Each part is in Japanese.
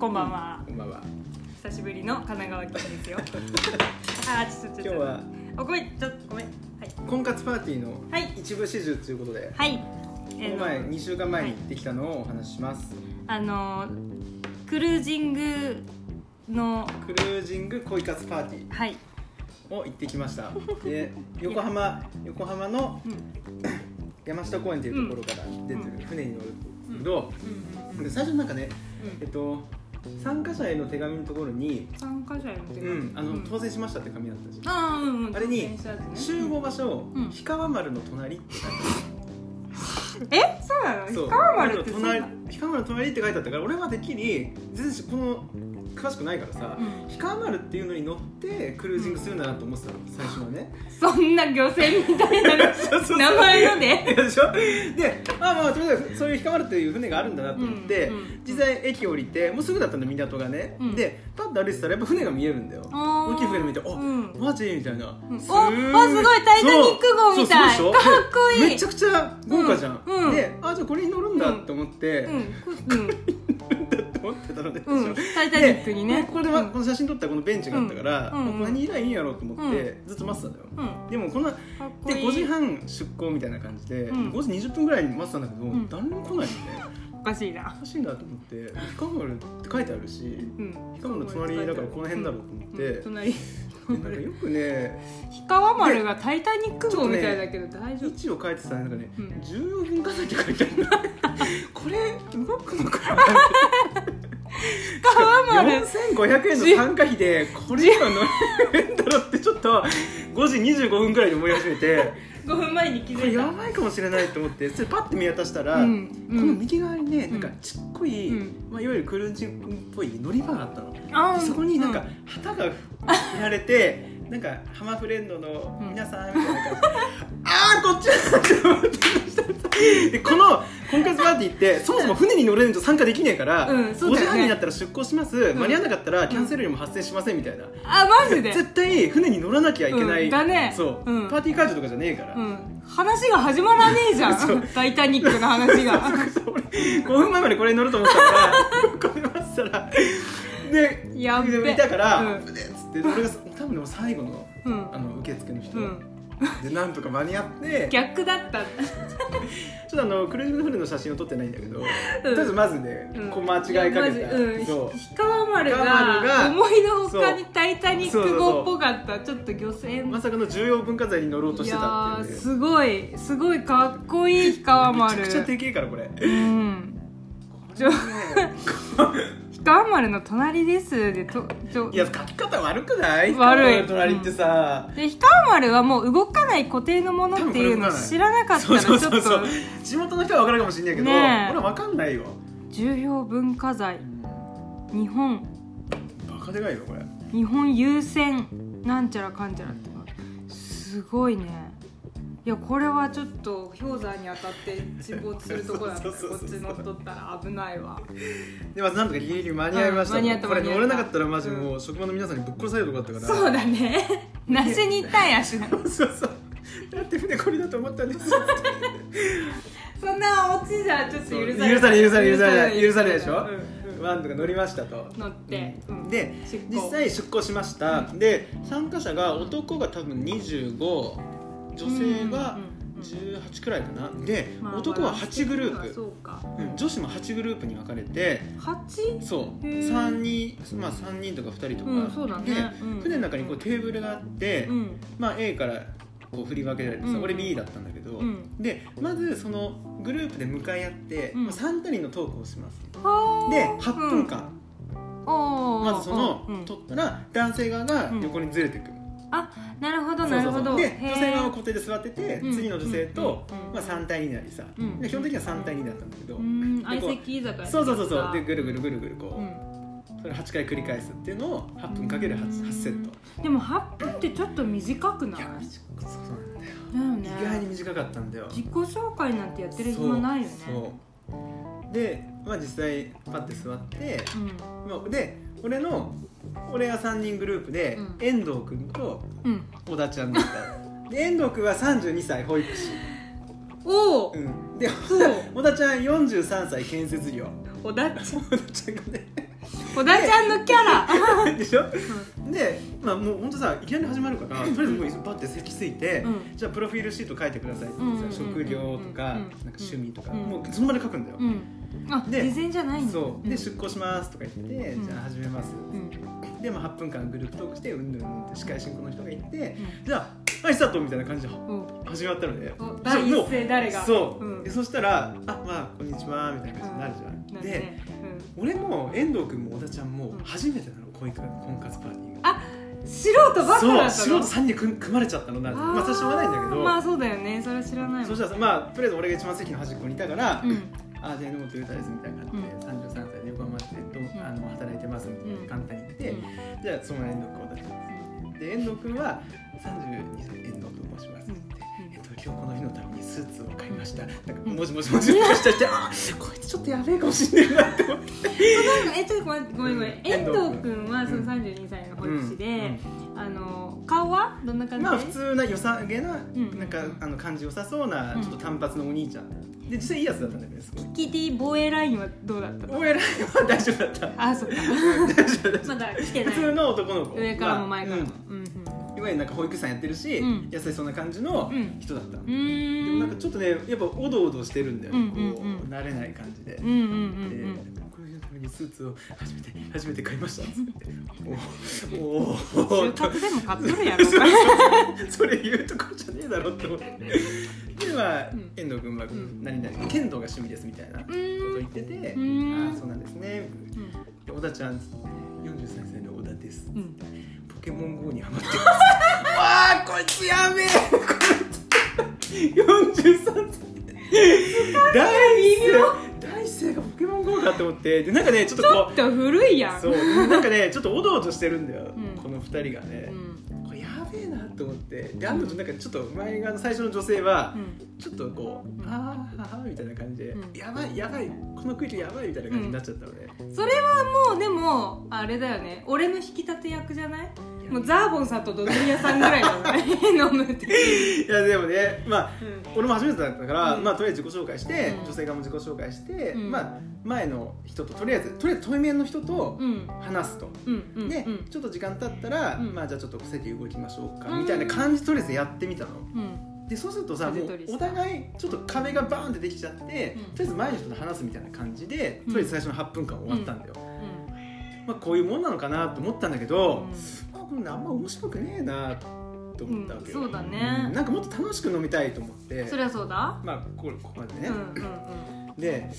こんばんは。こんばんは。久しぶりの神奈川県ですよ。あーちょっとちょっと。今日は。おごめんちょっとごめん。はい。婚活パーティーのはい。一部始終ということで、はい。この前2週間前に行ってきたのをお話しします、あのクルージングのクルージング恋活パーティはい、ーを行ってきました。で横浜横浜のうん。山下公園っていうところから出てる船に乗るんですけど、うん。で最初なんかねうん。えっと参加者への手紙のところに参加者への手「う紙んあのうん。当選しました」って紙あったじゃん。あーうんうんあれにね。集合場所、うん。氷川丸の隣って書いて え？そうなの？氷川丸って隣氷川丸の隣って書いてあったから俺はてっきり全然この詳しくないからさ、うん。氷川丸っていうのに乗ってクルージングするんだなと思ってたの最初はね。そんな漁船みたいな 名前ので？いやでしょ？でまあまあとりあえずそういう氷川丸っていう船があるんだなと思って、うんうん実際駅降りてもうすぐだったんだ港がね、うん。でパッと歩いてたらやっぱ船が見えるんだよ。大きい船見て「あ、うん。マジ?」みたいな、うん。すおあすごいタイタニック号みたい。かっこいい。めちゃくちゃ豪華じゃん、うん。うん。であじゃあこれに乗るんだって思って、うんうん思ってたので、うん。タイタニックにね。でここで、まこの写真撮ったこのベンチがあったから、うん。うん。ここにいりゃいいんやろうと思って、ずっと待ってたんだよ、うん。でもこんなかっこでいい5時半出港みたいな感じで、うん5時20分ぐらいに待ってたんだけど、ん。誰も来ないんでおかしいな。おかしいなと思って「氷川丸」って書いてあるしうん。氷川丸の隣だからこの辺だろうと思って、うん。隣。でなんかよくね。氷川丸がタイタニック号みたいだけど大丈位夫置を書いてたらなんかね、うん。重要文化財って書いてある これ動くのかな川丸4500円の参加費でこれ今乗れるんだろうってちょっと5時25分ぐらいに思い始めて5分前に気づいた。やばいかもしれないと思ってそれパッて見渡したら、うんこの右側にねん。なんかちっこい、うん。まあ、いわゆるクルージングっぽい乗り場があったの。あーでそこになんかうん。旗が振られて、なんかハマフレンドの皆さんみたいな感じで、ああこっちだって思ってでこの婚活パーティーってそもそも船に乗れると参加できねえから、うんそう5だよね。時半になったら出港します、ん。間に合わなかったらキャンセル料も発生しませんみたいな、あマジで？絶対船に乗らなきゃいけない、うんだね。そう、うん。パーティー会場とかじゃねえから、うん。話が始まらねえじゃ そう。んタイタニックの話が。俺5分前までこれに乗ると思ったから これ待ってたら。でやっべ。でいたから「うん。でっつって俺が多分でも最後のうん。あの受付の人、うんでなんとか間に合ってちょ逆だった。っとあのクルージングの船の写真を撮ってないんだけど、とりあえずまずね、うん。こう間違いかけた、うん。そう。氷川丸がが思いのほかにタイタニック号っぽかった。ちょっと漁船。まさかの重要文化財に乗ろうといしてたっていう。ねすごい。すごいかっこいい氷川丸。めちゃくちゃでけえからこれ。うん。ちょね氷川丸の隣です。でとちょいや書き方悪くない？悪い。隣ってさ、で氷川丸はもう動かない固定のものっていうのを知らなかったらちょっと。地元の人は分かるかもしれないけど、ねえ。俺は分かんないよ。重要文化財。日本。バカでかいよこれ。日本優先。なんちゃらかんちゃらって。すごいねいやこれはちょっと氷山に当たって沈没するとこだったそうそうそうそう。こっち乗っとったら危ないわ。でまずなんとかギリギリ間に合いました、うん間に合ったこれ乗れなかったらマジもう職場の皆さんにぶっ殺されるとこだったから。そうだね。なしに行ったんやしなそうそうだって船これだと思ったんですそんなオチじゃちょっと許され許され許され許され許されでしょ？うんうん。ワンとか乗りましたと。乗って、うん。で実際出航しました、で参加者が男が多分25女性が18くらいかな。で、まあ男は8グループ、そうん女子も8グループに分かれて。八？そう。へー。3人まあ3人とか2人とか、うんそうだね。で、うん。船の中にこうテーブルがあって、うん。まあ、A からこう振り分けられてさ、うん。俺 B だったんだけど、うん。でまずそのグループで向かい合って、うん。まあ3人のトークをします。で8分間、まずその、うん。取ったら男性側が横にずれていく、あなるほどなるほど。で女性側は固定で座ってて、うん。次の女性と、まあ、3対2になりさ、うん。で基本的には3対2だったんだけど、相席居酒屋そうそうそうそう。ででぐるぐるぐるぐるこう、うん。それ8回繰り返すっていうのを8分かける 8, 8セット。でも8分ってちょっと短くない？そうなんだよ。だよね。意外に短かったんだよ。自己紹介なんてやってる暇ないよね。で、まあ、実際パッて座って、うん。まあ、で俺の俺が3人グループで、うん。遠藤君とうん。小田ちゃんだった。で遠藤君は32歳保育士、おおうん、でそう。小田ちゃん43歳建設業。おだっち小田ちゃんがね。小田ちゃんのキャラ。でしょ、で、まあ、もう本当さいきなり始まるからとりあえずもうバッて席ついて、うん。じゃあプロフィールシート書いてくださいってさ、うんうんうんうん職業とか,、うんなんか趣味とか、うん。もうその場で書くんだよ、うん。あで事前じゃないそう。でん。出向しますとか言って、うん。じゃあ始めます、うん。で、まあ、8分間グループトークしてうんぬんって司会進行の人がいて、うん。じゃあはいスタートみたいな感じでお始まったのでお第一声誰が？そう、うん。でそしたら「あまあこんにちは」みたいな感じになるじゃん、で、俺も遠藤君も小田ちゃんもうん。初めてなの婚活婚活パーティーが。あ素人ばっかだったの？そう素人3人で組組まれちゃったのなまあそれはしょうがないんだけど、まあそうだよね。それは知らないもん。そしたらさまあとりあえず俺が一番席の端っこにいたから「うんあじゃあ榎本裕太です」みたいな感じで、33歳で横浜市でどううん。あの働いてますみたいなうん。簡単に言って、うん。じゃあその遠藤君小田ちゃんです。で遠藤君は32歳遠藤と申しますってえっと、今日この日のためにスーツを買いました。なんかもしもしもしもししてあこいつちょっとやべえかもしれないなって思って。えちょっとごめんごめん。ごめんうん遠藤君はそのうん32歳の保育士で、うんあの顔はどんな感じ？で、まあ普通な良さげな、ん。なんかあの感じ良さそうな、うん。ちょっと単発のお兄ちゃん。で実際いいやつだったんだけどすごい。キティ防衛ラインはどうだった？のお偉いは大丈夫だった。あそっか。大丈夫まだ来てない。普通の男の子上からも前からも。いわゆるなんか保育士さんやってるし、うん。優しそうな感じのうん。人だったでもなんかちょっとねやっぱおどおどしてるんだよ、うんうんうん。こう慣れない感じで、でにスーツを初めて初めて買いました。っつっておお就活でも買っとるやろ それ言うとこじゃねえだろって思って。でまあ、うん。遠藤君はん何々剣道が趣味ですみたいなことを言ってて、うん。ああそうなんですね。で小田ちゃん43歳の小田です、ポケモン GO にハマってます。わあこいつやべえ。こいつ43歳。第一声第一声がポケモン GO かって思ってでなんかねちょっとこちょっと古いやうん。そうなんかねちょっとおどおどしてるんだよ、うん。この二人がね。う、ん。これやべえなと思って。であのなんかちょっと前側の最初の女性はうん。ちょっとこう、うんああははみたいな感じで、うん。やばいやばいこのクイズやばいみたいな感じになっちゃったので、それはもうでもあれだよね。俺の引き立て役じゃない？もうザーボンさんとドドリアさんぐらいだよね飲むっていやでもねまあうん。俺も初めてだったから、うん。まあとりあえず自己紹介して、うん。女性側も自己紹介して、うん。まあ前の人ととりあえずとりあえず対面の人とうん。話すと、うんうんで、うん。ちょっと時間経ったら、うん。まあじゃあちょっと席動きましょうか、うん。みたいな感じとりあえずやってみたの。うん。でそうするとさもう風取りしたお互いちょっと壁がバーンってできちゃって、うん。とりあえず前の人と話すみたいな感じで、うん。とりあえず最初の8分間終わったんだよ、うん。まあこういうもんなのかなと思ったんだけど、うあんま面白くねえなと思ったわけよ、うんそうだね。うんなんかもっと楽しく飲みたいと思って。んそりゃそうだ。まあここここまでね、うんうんで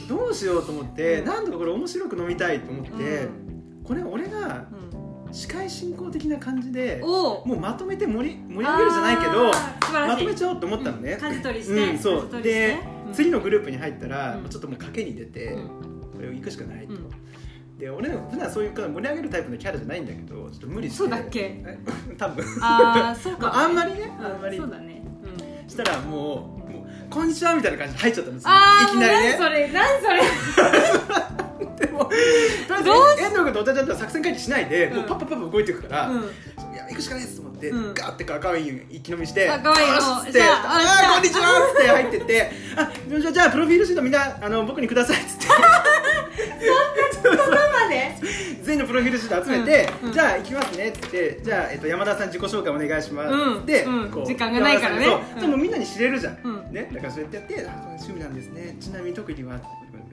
うん。どうしようと思って、うん。なんとかこれ面白く飲みたいと思って、うん。これ俺がうん。司会進行的な感じでもうまとめて盛り盛り上げるじゃないけどい。まとめちゃおうと思ったのね、舵取りして、うんそう。で、うん。次のグループに入ったら、うん。ちょっともう賭けに出て、うん。これを行くしかないと、うんで俺普段そういう盛り上げるタイプのキャラじゃないんだけどちょっと無理して。そうだっけえ 多分。ああそうか、まあ、あんまりねうんあんまり。そうだね、うん、したらもう「もうこんにちは」みたいな感じで入っちゃったんですよああいきなりね。それ何それ。でも遠藤君とお茶ちゃんとは作戦会議しないで、うんもうパッパッパッパ動いていくから、うんいや行くしかないですと思って、うんガーって赤ワイン一気飲みして赤ワインをよしっつってさああこんにちはって入ってってあじゃあじゃあプロフィールシートみんなあの僕にくださいっつって全員のプロフィールシート集めて、うんうん。じゃあ行きますねっつってじゃあ、えっと、山田さん自己紹介お願いします、うんで、うん。時間がないからね。でもみんなに知れるじゃん、うん。ね、だからそうやってやってあ趣味なんですね。ちなみに特技はって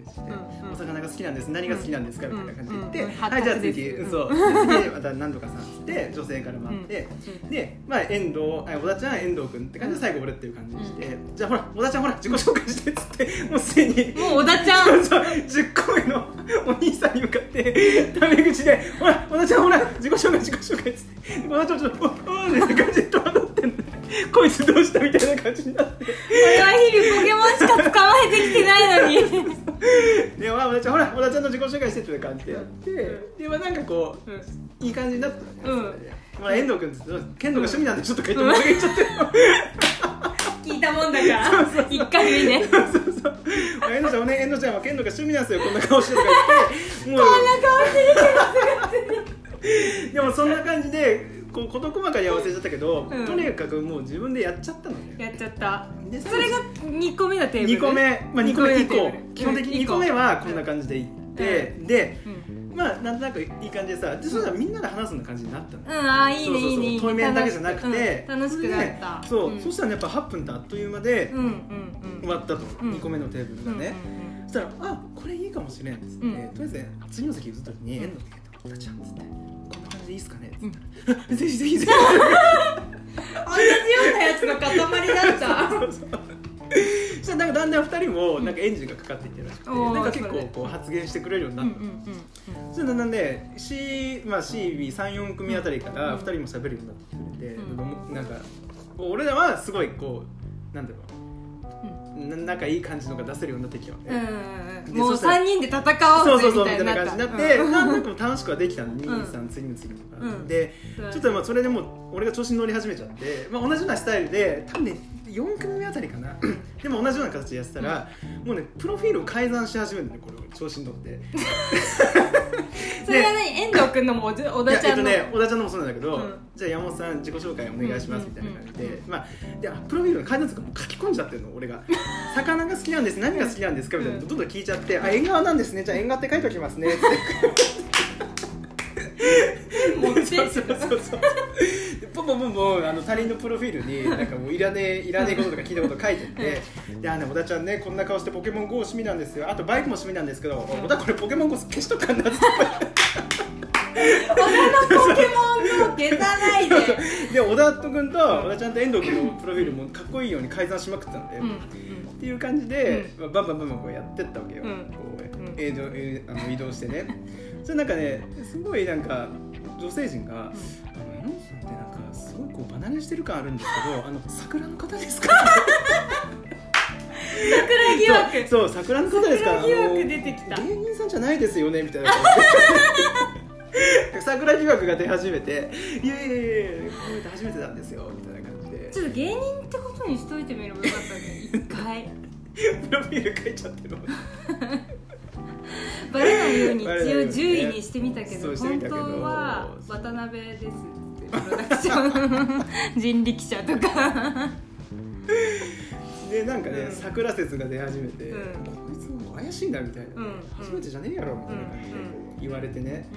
して、うんうん。お魚が好きなんです何が好きなんですか、みたいな感じで言 って、うんうん。はいじゃあ次、発達ですそう。次また何とかさんって女性から回って、うん。で、まあ、遠藤あ小田ちゃん遠藤君って感じで最後俺っていう感じにして、じゃあほら小田ちゃんほら自己紹介してっつってもうすでに もう小田ちゃん。そうそう10個目のお兄さんに向かってタメ口で「ほら小田ちゃんほら自己紹介自己紹介」っつって小田ちゃんちょっと「おお」戸惑ってんのこいつどうしたみたいな感じになって俺は日々ポケモンしか捕まえてきてないのにで、まあ、小田ちゃんほら小田ちゃんの自己紹介してっていう感じでやって、でまあなんかこう、うん。いい感じになったのね、うん。それ。でまあ遠藤君剣道が趣味なんでちょっと書いて俺が言っちゃって。る聞いたもんだから。一回目ね。そうそうそうまあ遠藤ちゃんもね遠藤ちゃんは剣道が趣味なんですよこんな顔してとか言って。もうこんな顔してるでもそんな感じでこう事細かに合わせちゃったけど、うん。とにかくもう自分でやっちゃったのね。やっちゃった。でそれが2個目のテーブル2個目、まあ、2個目以降。基本的に2個目はこんな感じでいって、でうん。まあなんとなくいい感じでさでそしたらみんなで話すような感じになったの。うんああいいねいいねいいね。そうそうそう対面だけじゃなくて。楽し,、くなった。でそう、ん。そしたらねやっぱ8分ってあっという間で終わったと、うん。2個目のテーブルがね、うんそしたら「あこれいいかもしれん」っつって、うん。とりあえず次の席移った時に「うん遠ちゃん」っつって「こんな感じでいいっすかね?」っつうんったら、ぜひぜひぜひ」同じようなやつの塊だった したらなんかだんだん2人もなんかエンジンがかかっていってるらしくて、おーなんか結構こう発言してくれるようになった。うんうんうんそんだんね C、まあ、CB34 組あたりからうん。2人も喋るようになってくれて、うん。なんか俺らはすごいこうなんだろうんうな仲いい感じのが出せるようになってきたわけ、うんうんでうん。もうそしたら3人で戦おうぜみたいな感じになって、うん。なんと楽しくはできたのに、うん。さん次の次の、うん。でちょっとまあそれでもう俺が調子に乗り始めちゃって、まあ、同じようなスタイルで多分ね4組目あたりかな。でも同じような形でやってたら、もうねプロフィールを改ざんし始めるのねこれ調子に乗って。それが何？遠藤君のもおじ小田ちゃんの？えっとね小田ちゃんのもそうなんだけど、うん。じゃあ山本さん自己紹介お願いしますみたいな感じで、うんうんまあであプロフィールの改ざんとかもう書き込んじゃってるの俺が。魚が好きなんです何が好きなんですかみたいなどんどん聞いちゃって、あ縁側なんですね。じゃあ縁側って書いておきますね。っ て持ってそうそうそうそうでポンポンポンポンあの他人のプロフィールに なんかもういらねえいらねえこととか聞いたこと書いてってであね小田ちゃんねこんな顔してポケモン GO 趣味なんですよ。あとバイクも趣味なんですけど小田これポケモン GO 消しとくかんなって。小田のポケモンの消さないで。で小田君と小田ちゃんと遠藤君のプロフィールもかっこいいように改ざんしまくってたんで、うん。っていう感じで、まあ、バンバンバンバンこうやってったわけよ、うん。こううん。移動えーあの移動してね。それなんかねすごいなんか女性陣が「あの榎本さんってなごいこう離れしてる感あるんですけどあの桜の方ですか?」桜疑惑。そう桜の方ですか？桜疑惑出てきた。芸人さんじゃないですよねみたいな。感じで桜疑惑が出始めて「いやいやいやいやこれ初めてなんですよ」みたいな感じで。ちょっと芸人ってことにしといてみればよかったね一回。プロフィール書いちゃってるバレないように一応10位にしてみたけどそうしてみ本当は渡辺です。ってプロダクション 人力車とか。でなんかね、うん。桜説が出始めて、うん。こいつも怪しいなみたいな、うん初めてじゃねえやろみたいな感じでこう言われてね。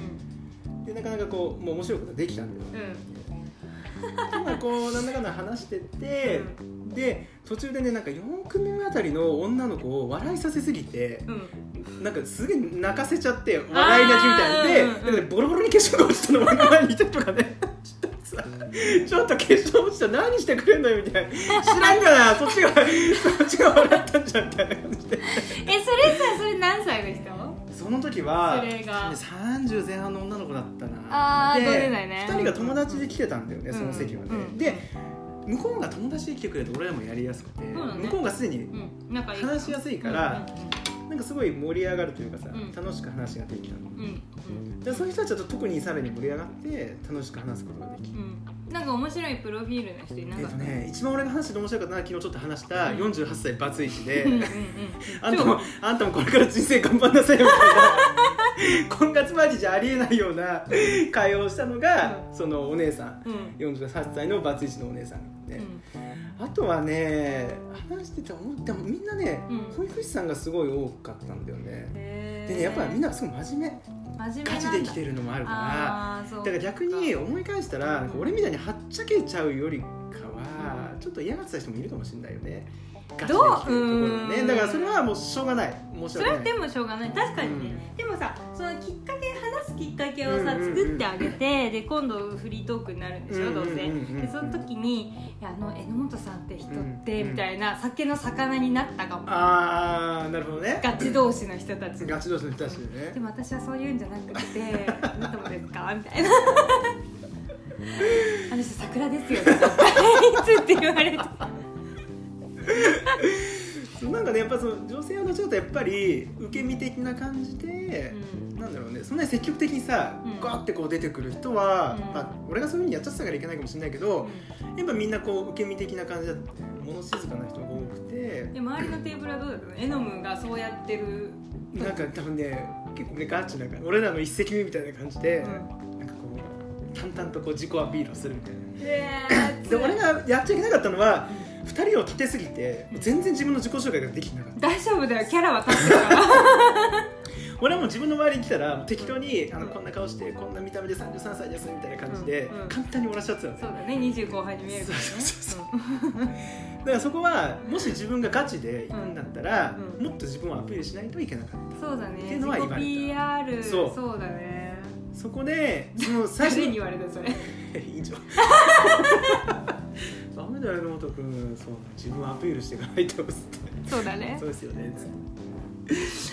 うん。でなかなかこうもう面白いことができたんだよ、まあこうなんだかんだ話してて、で途中でねなんか4組目あたりの女の子を笑いさせすぎてうん。うんなんかすげえ泣かせちゃって笑い泣きみたいで、あーうんうん。なんかねボロボロに化粧が落ちたの俺の前にいたりとかねさちょっと化粧落ちた何してくれんのよみたいな。知らんがな。そっちがそっちが笑ったんじゃんみたいな感じで。えそれさそれ何歳の人その時はそれが。30前半の女の子だったな。あーで同年代ね。2人が友達で来てたんだよね、うん。その席はね、うん。で向こうが友達で来てくれると俺らもやりやすくて、ね。向こうがすでに話しやすいから、なんかすごい盛り上がるというかさ、うん。楽しく話ができた。の、うん。そういう人たちだと特にさらに盛り上がって楽しく話すことができる、うん。なんか面白いプロフィールの人いなえかった？ね一番俺が話し面白かったのは昨日ちょっと話したうん48歳バツイチで、あんたもあんたもこれから人生頑張んなさいよみたいな 婚活マジじゃありえないような会話をしたのが、そのお姉さんうん。48歳のバツイチのお姉さんで、うん。あとはね話してて思ってもみ保育士さんがすごい多かったんだよね、でねやっぱりみんなすごい真面目。ガチで生きてるのもあるからだから逆に思い返したら俺みたいにはっちゃけちゃうよりかはちょっと嫌がってた人もいるかもしれないよね。ガチで生きてるところうねん。だからそれはもうしょうがない。申しそ訳ないれはでもしょうがない。確かにね、でもさそのきっかけきっかけをさ、作ってあげてで今度フリートークになるんでしょ、どうせ。でその時に「いやあの榎本さんって人って」みたいな酒の魚になったかも。ああなるほどね。ガチ同士の人たちガチ同士の人たちでね。でも私はそういうんじゃなくて「あなたもですか?」みたいな「あの人桜ですよ」いつって言われてなんかねやっぱその女性のちょっとやっぱり受け身的な感じで、なんだろうねそんなに積極的にさ、うん。ガーってこう出てくる人は、うん。まあ、俺がそういうふうにやっちゃってたからいけないかもしれないけど、やっぱみんなこう受け身的な感じだって物静かな人が多くてで周りのテーブルはどう？だったのエノムがそうやってる、なんか多分ね結構ねガチな感じ俺らの一石目みたいな感じで、うん。なんかこう淡々とこう自己アピールをするみたいな。えーで俺がやっちゃいけなかったのは2人を立てすぎて全然自分の自己紹介ができなかった。大丈夫だよ。キャラは立ってるから。俺はもう自分の周りに来たらもう適当にあのこんな顔してこんな見た目で33歳ですみたいな感じでうんうん。簡単に終わらしちゃってたの。ねそうだね。20後半に見えるからね。そうそうそうだからそこはもし自分がガチで行くんだったら、うん。もっと自分をアピールしないといけなかった。そうだね。っていうのは言われた。自己 PR そう。そうだね。そこでその最初に言われたそれ？以上 ダメだよ榎本君。そう自分をアピールしていかないとつって。そうだね。そうですよね。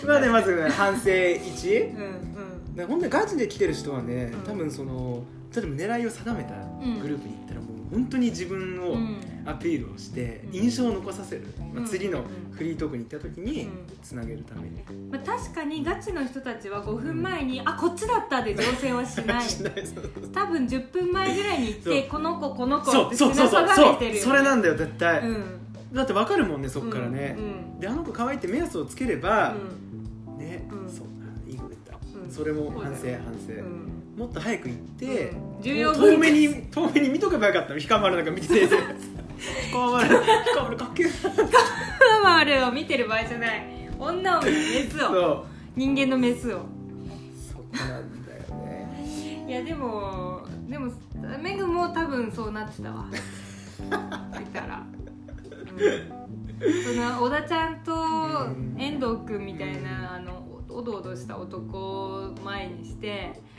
まあねまず反省1うんうん。ね本当にガチで来てる人はね、うん。多分その例えば狙いを定めたグループに行ったらもう本当に自分をうん。アピールをしてうん。印象を残させる、まあ、うん。次のフリートークに行った時にうん。つなげるために、まあ、確かにガチの人たちは5分前に、あこっちだったで乗船は しない。多分10分前ぐらいに行ってこの子この子ってそうそうそう品定めてるよ、ね、それなんだよ絶対、うん。だって分かるもんねそっからね。う、んであの子可愛いって目安をつければ、うん。ね、うん。そういいこと言った、うん。それも反省反省、うんもっと早く行って、うん。14遠分目に遠目に見とけばよかった。の光丸なんか見てて。光丸光丸かっけえマールを見てる。場合じゃない女を見る。メスを人間のメスをそこなんだよねいやでもでもメグも多分そうなってたわいたら、うん、その小田ちゃんとうん遠藤君みたいなあのおどおどした男を前にして「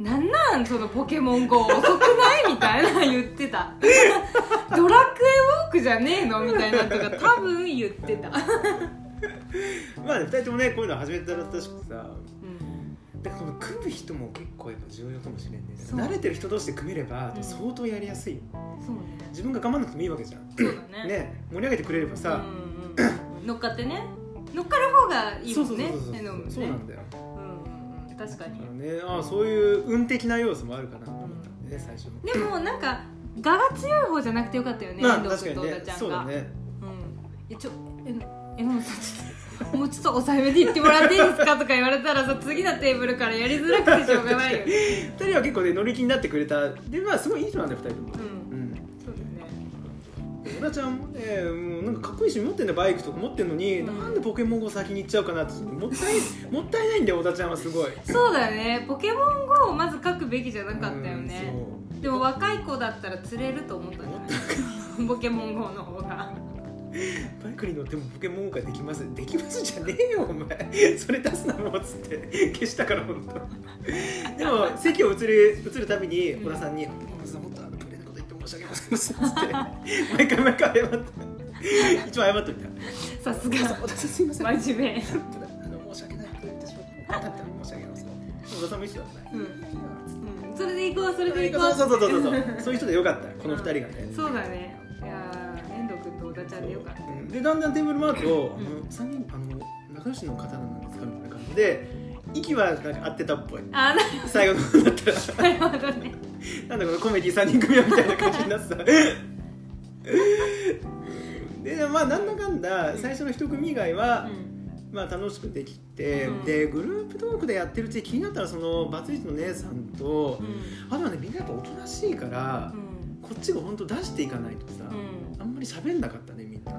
なんなんそのポケモン GO 遅くない?」みたいな言ってた「ドラクエウォークじゃねえの?」みたいなとか多分言ってた、まあね、2人ともねこういうの始めたらしくさ。うん。だからこの組む人も結構やっぱ重要かもしれんね。慣れてる人同士で組めればうん。相当やりやすい。よそうね。自分が頑張らなくてもいいわけじゃん。そうだね。ね盛り上げてくれればさ、うんうんうん。乗っかってね。乗っかる方がいいそもね。うんそうそうそう。絵の具ね。そうなんだよ。うんうんうん確かに。ねああそういう運的な要素もあるかなと思ったんでね最初でもなんか我が強い方じゃなくてよかったよねまあ遠藤君と小田ちゃんが。そうだね。うん。えちょええのさんちょっともうちょっと抑えめで言ってもらっていいですかとか言われたらさ 次のテーブルからやりづらくてしょうがないよ。ね2人は結構ね乗り気になってくれた。でまあすごいいい人なんだよ2人とも。うん小田ちゃんもねもうなんかかっこいいし持ってんだよ。バイクとか持ってんのに、うん。なんでポケモン GO 先に行っちゃうかなってもったい もったいないんだよ小田ちゃんはすごい。そうだよね。ポケモン GO をまず書くべきじゃなかったよね。うんでも若い子だったら釣れると思ったんじゃない？ポケモン GO の方が。バイクに乗ってもポケモン GO ができますできますじゃねえよお前。それ出すなもうっつって消したから本当でも席を移る移るたびに小田さんに「小田さん申し訳ございません」って毎回毎回謝って一応謝っとい。たさすが小田さんすい。ません真面目あの申し訳ない。こと言ってしまった。申し訳ない。小田さんも一緒だったね。うんうんそれで行こうそれで行こうそうそうそうそうそう。そうい。う人でよかった。この二人がね。そうだねい。やー遠藤君と小田ちゃんでよかったうんでだんだんテーブル回ると、うんあの三人あの仲良しの方なんですかみたい。な感じで息はなんか合ってたっぽい。あ最後の方だったらなるほどね なんだこのコメディ三人組はみたいな感じになってた。でまあなんだかんだ最初の一組以外は、まあ楽しくできて、うん。でグループトークでやってるうちに気になったらそのバツイチの姉さんと、うん。あとはねみんなやっぱおとなしいから、うん。こっちが本当出していかないとさ、うん。あんまり喋んなかったねみんな。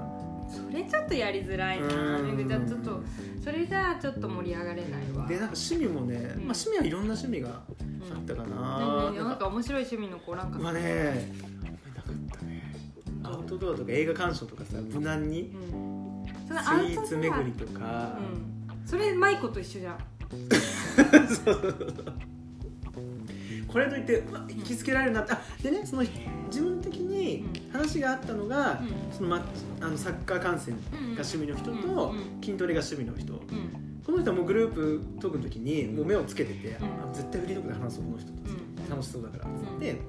それちょっとやりづらいな。うん。めぐちゃんちょっとそれじゃあちょっと盛り上がれないわ。でなんか趣味もね、まあ、趣味はいろんな趣味があったかな、うんなんか面白い趣味の子なんかまあね。あんまりなかったね。アウトドアとか映画鑑賞とかさ無難にうん。そスイのアウトドアーツ巡りとか、うん。それ舞子と一緒じゃん。これといってうわ引きつけられるなって。あでねその自分的に話があったのが、うん。そのまあのサッカー観戦が趣味の人と、うん。筋トレが趣味の人、うんこの人はもうグループトークの時にもう目をつけてて、うん。あ絶対フリートークで話そうこの人と、うん。楽しそうだからっつうん。って、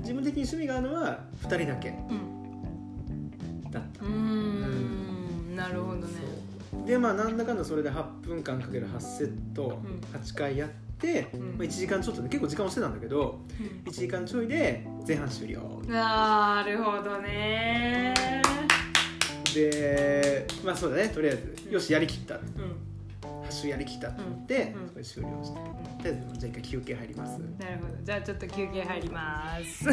自分的に趣味があるのは2人だけ。うん。だった、うーん。なるほどね。でまあなんだかんだそれで8分間かける8セットうん。8回やって、うん。まあ、1時間ちょっとで結構時間をしてたんだけど1時間ちょいで前半終了。なるほどね。でまあそうだね。とりあえずよしやりきった。うん8周やりきったって思って、うんそれで終了してとりあえずじゃあ一回休憩入ります。なるほど。じゃあちょっと休憩入ります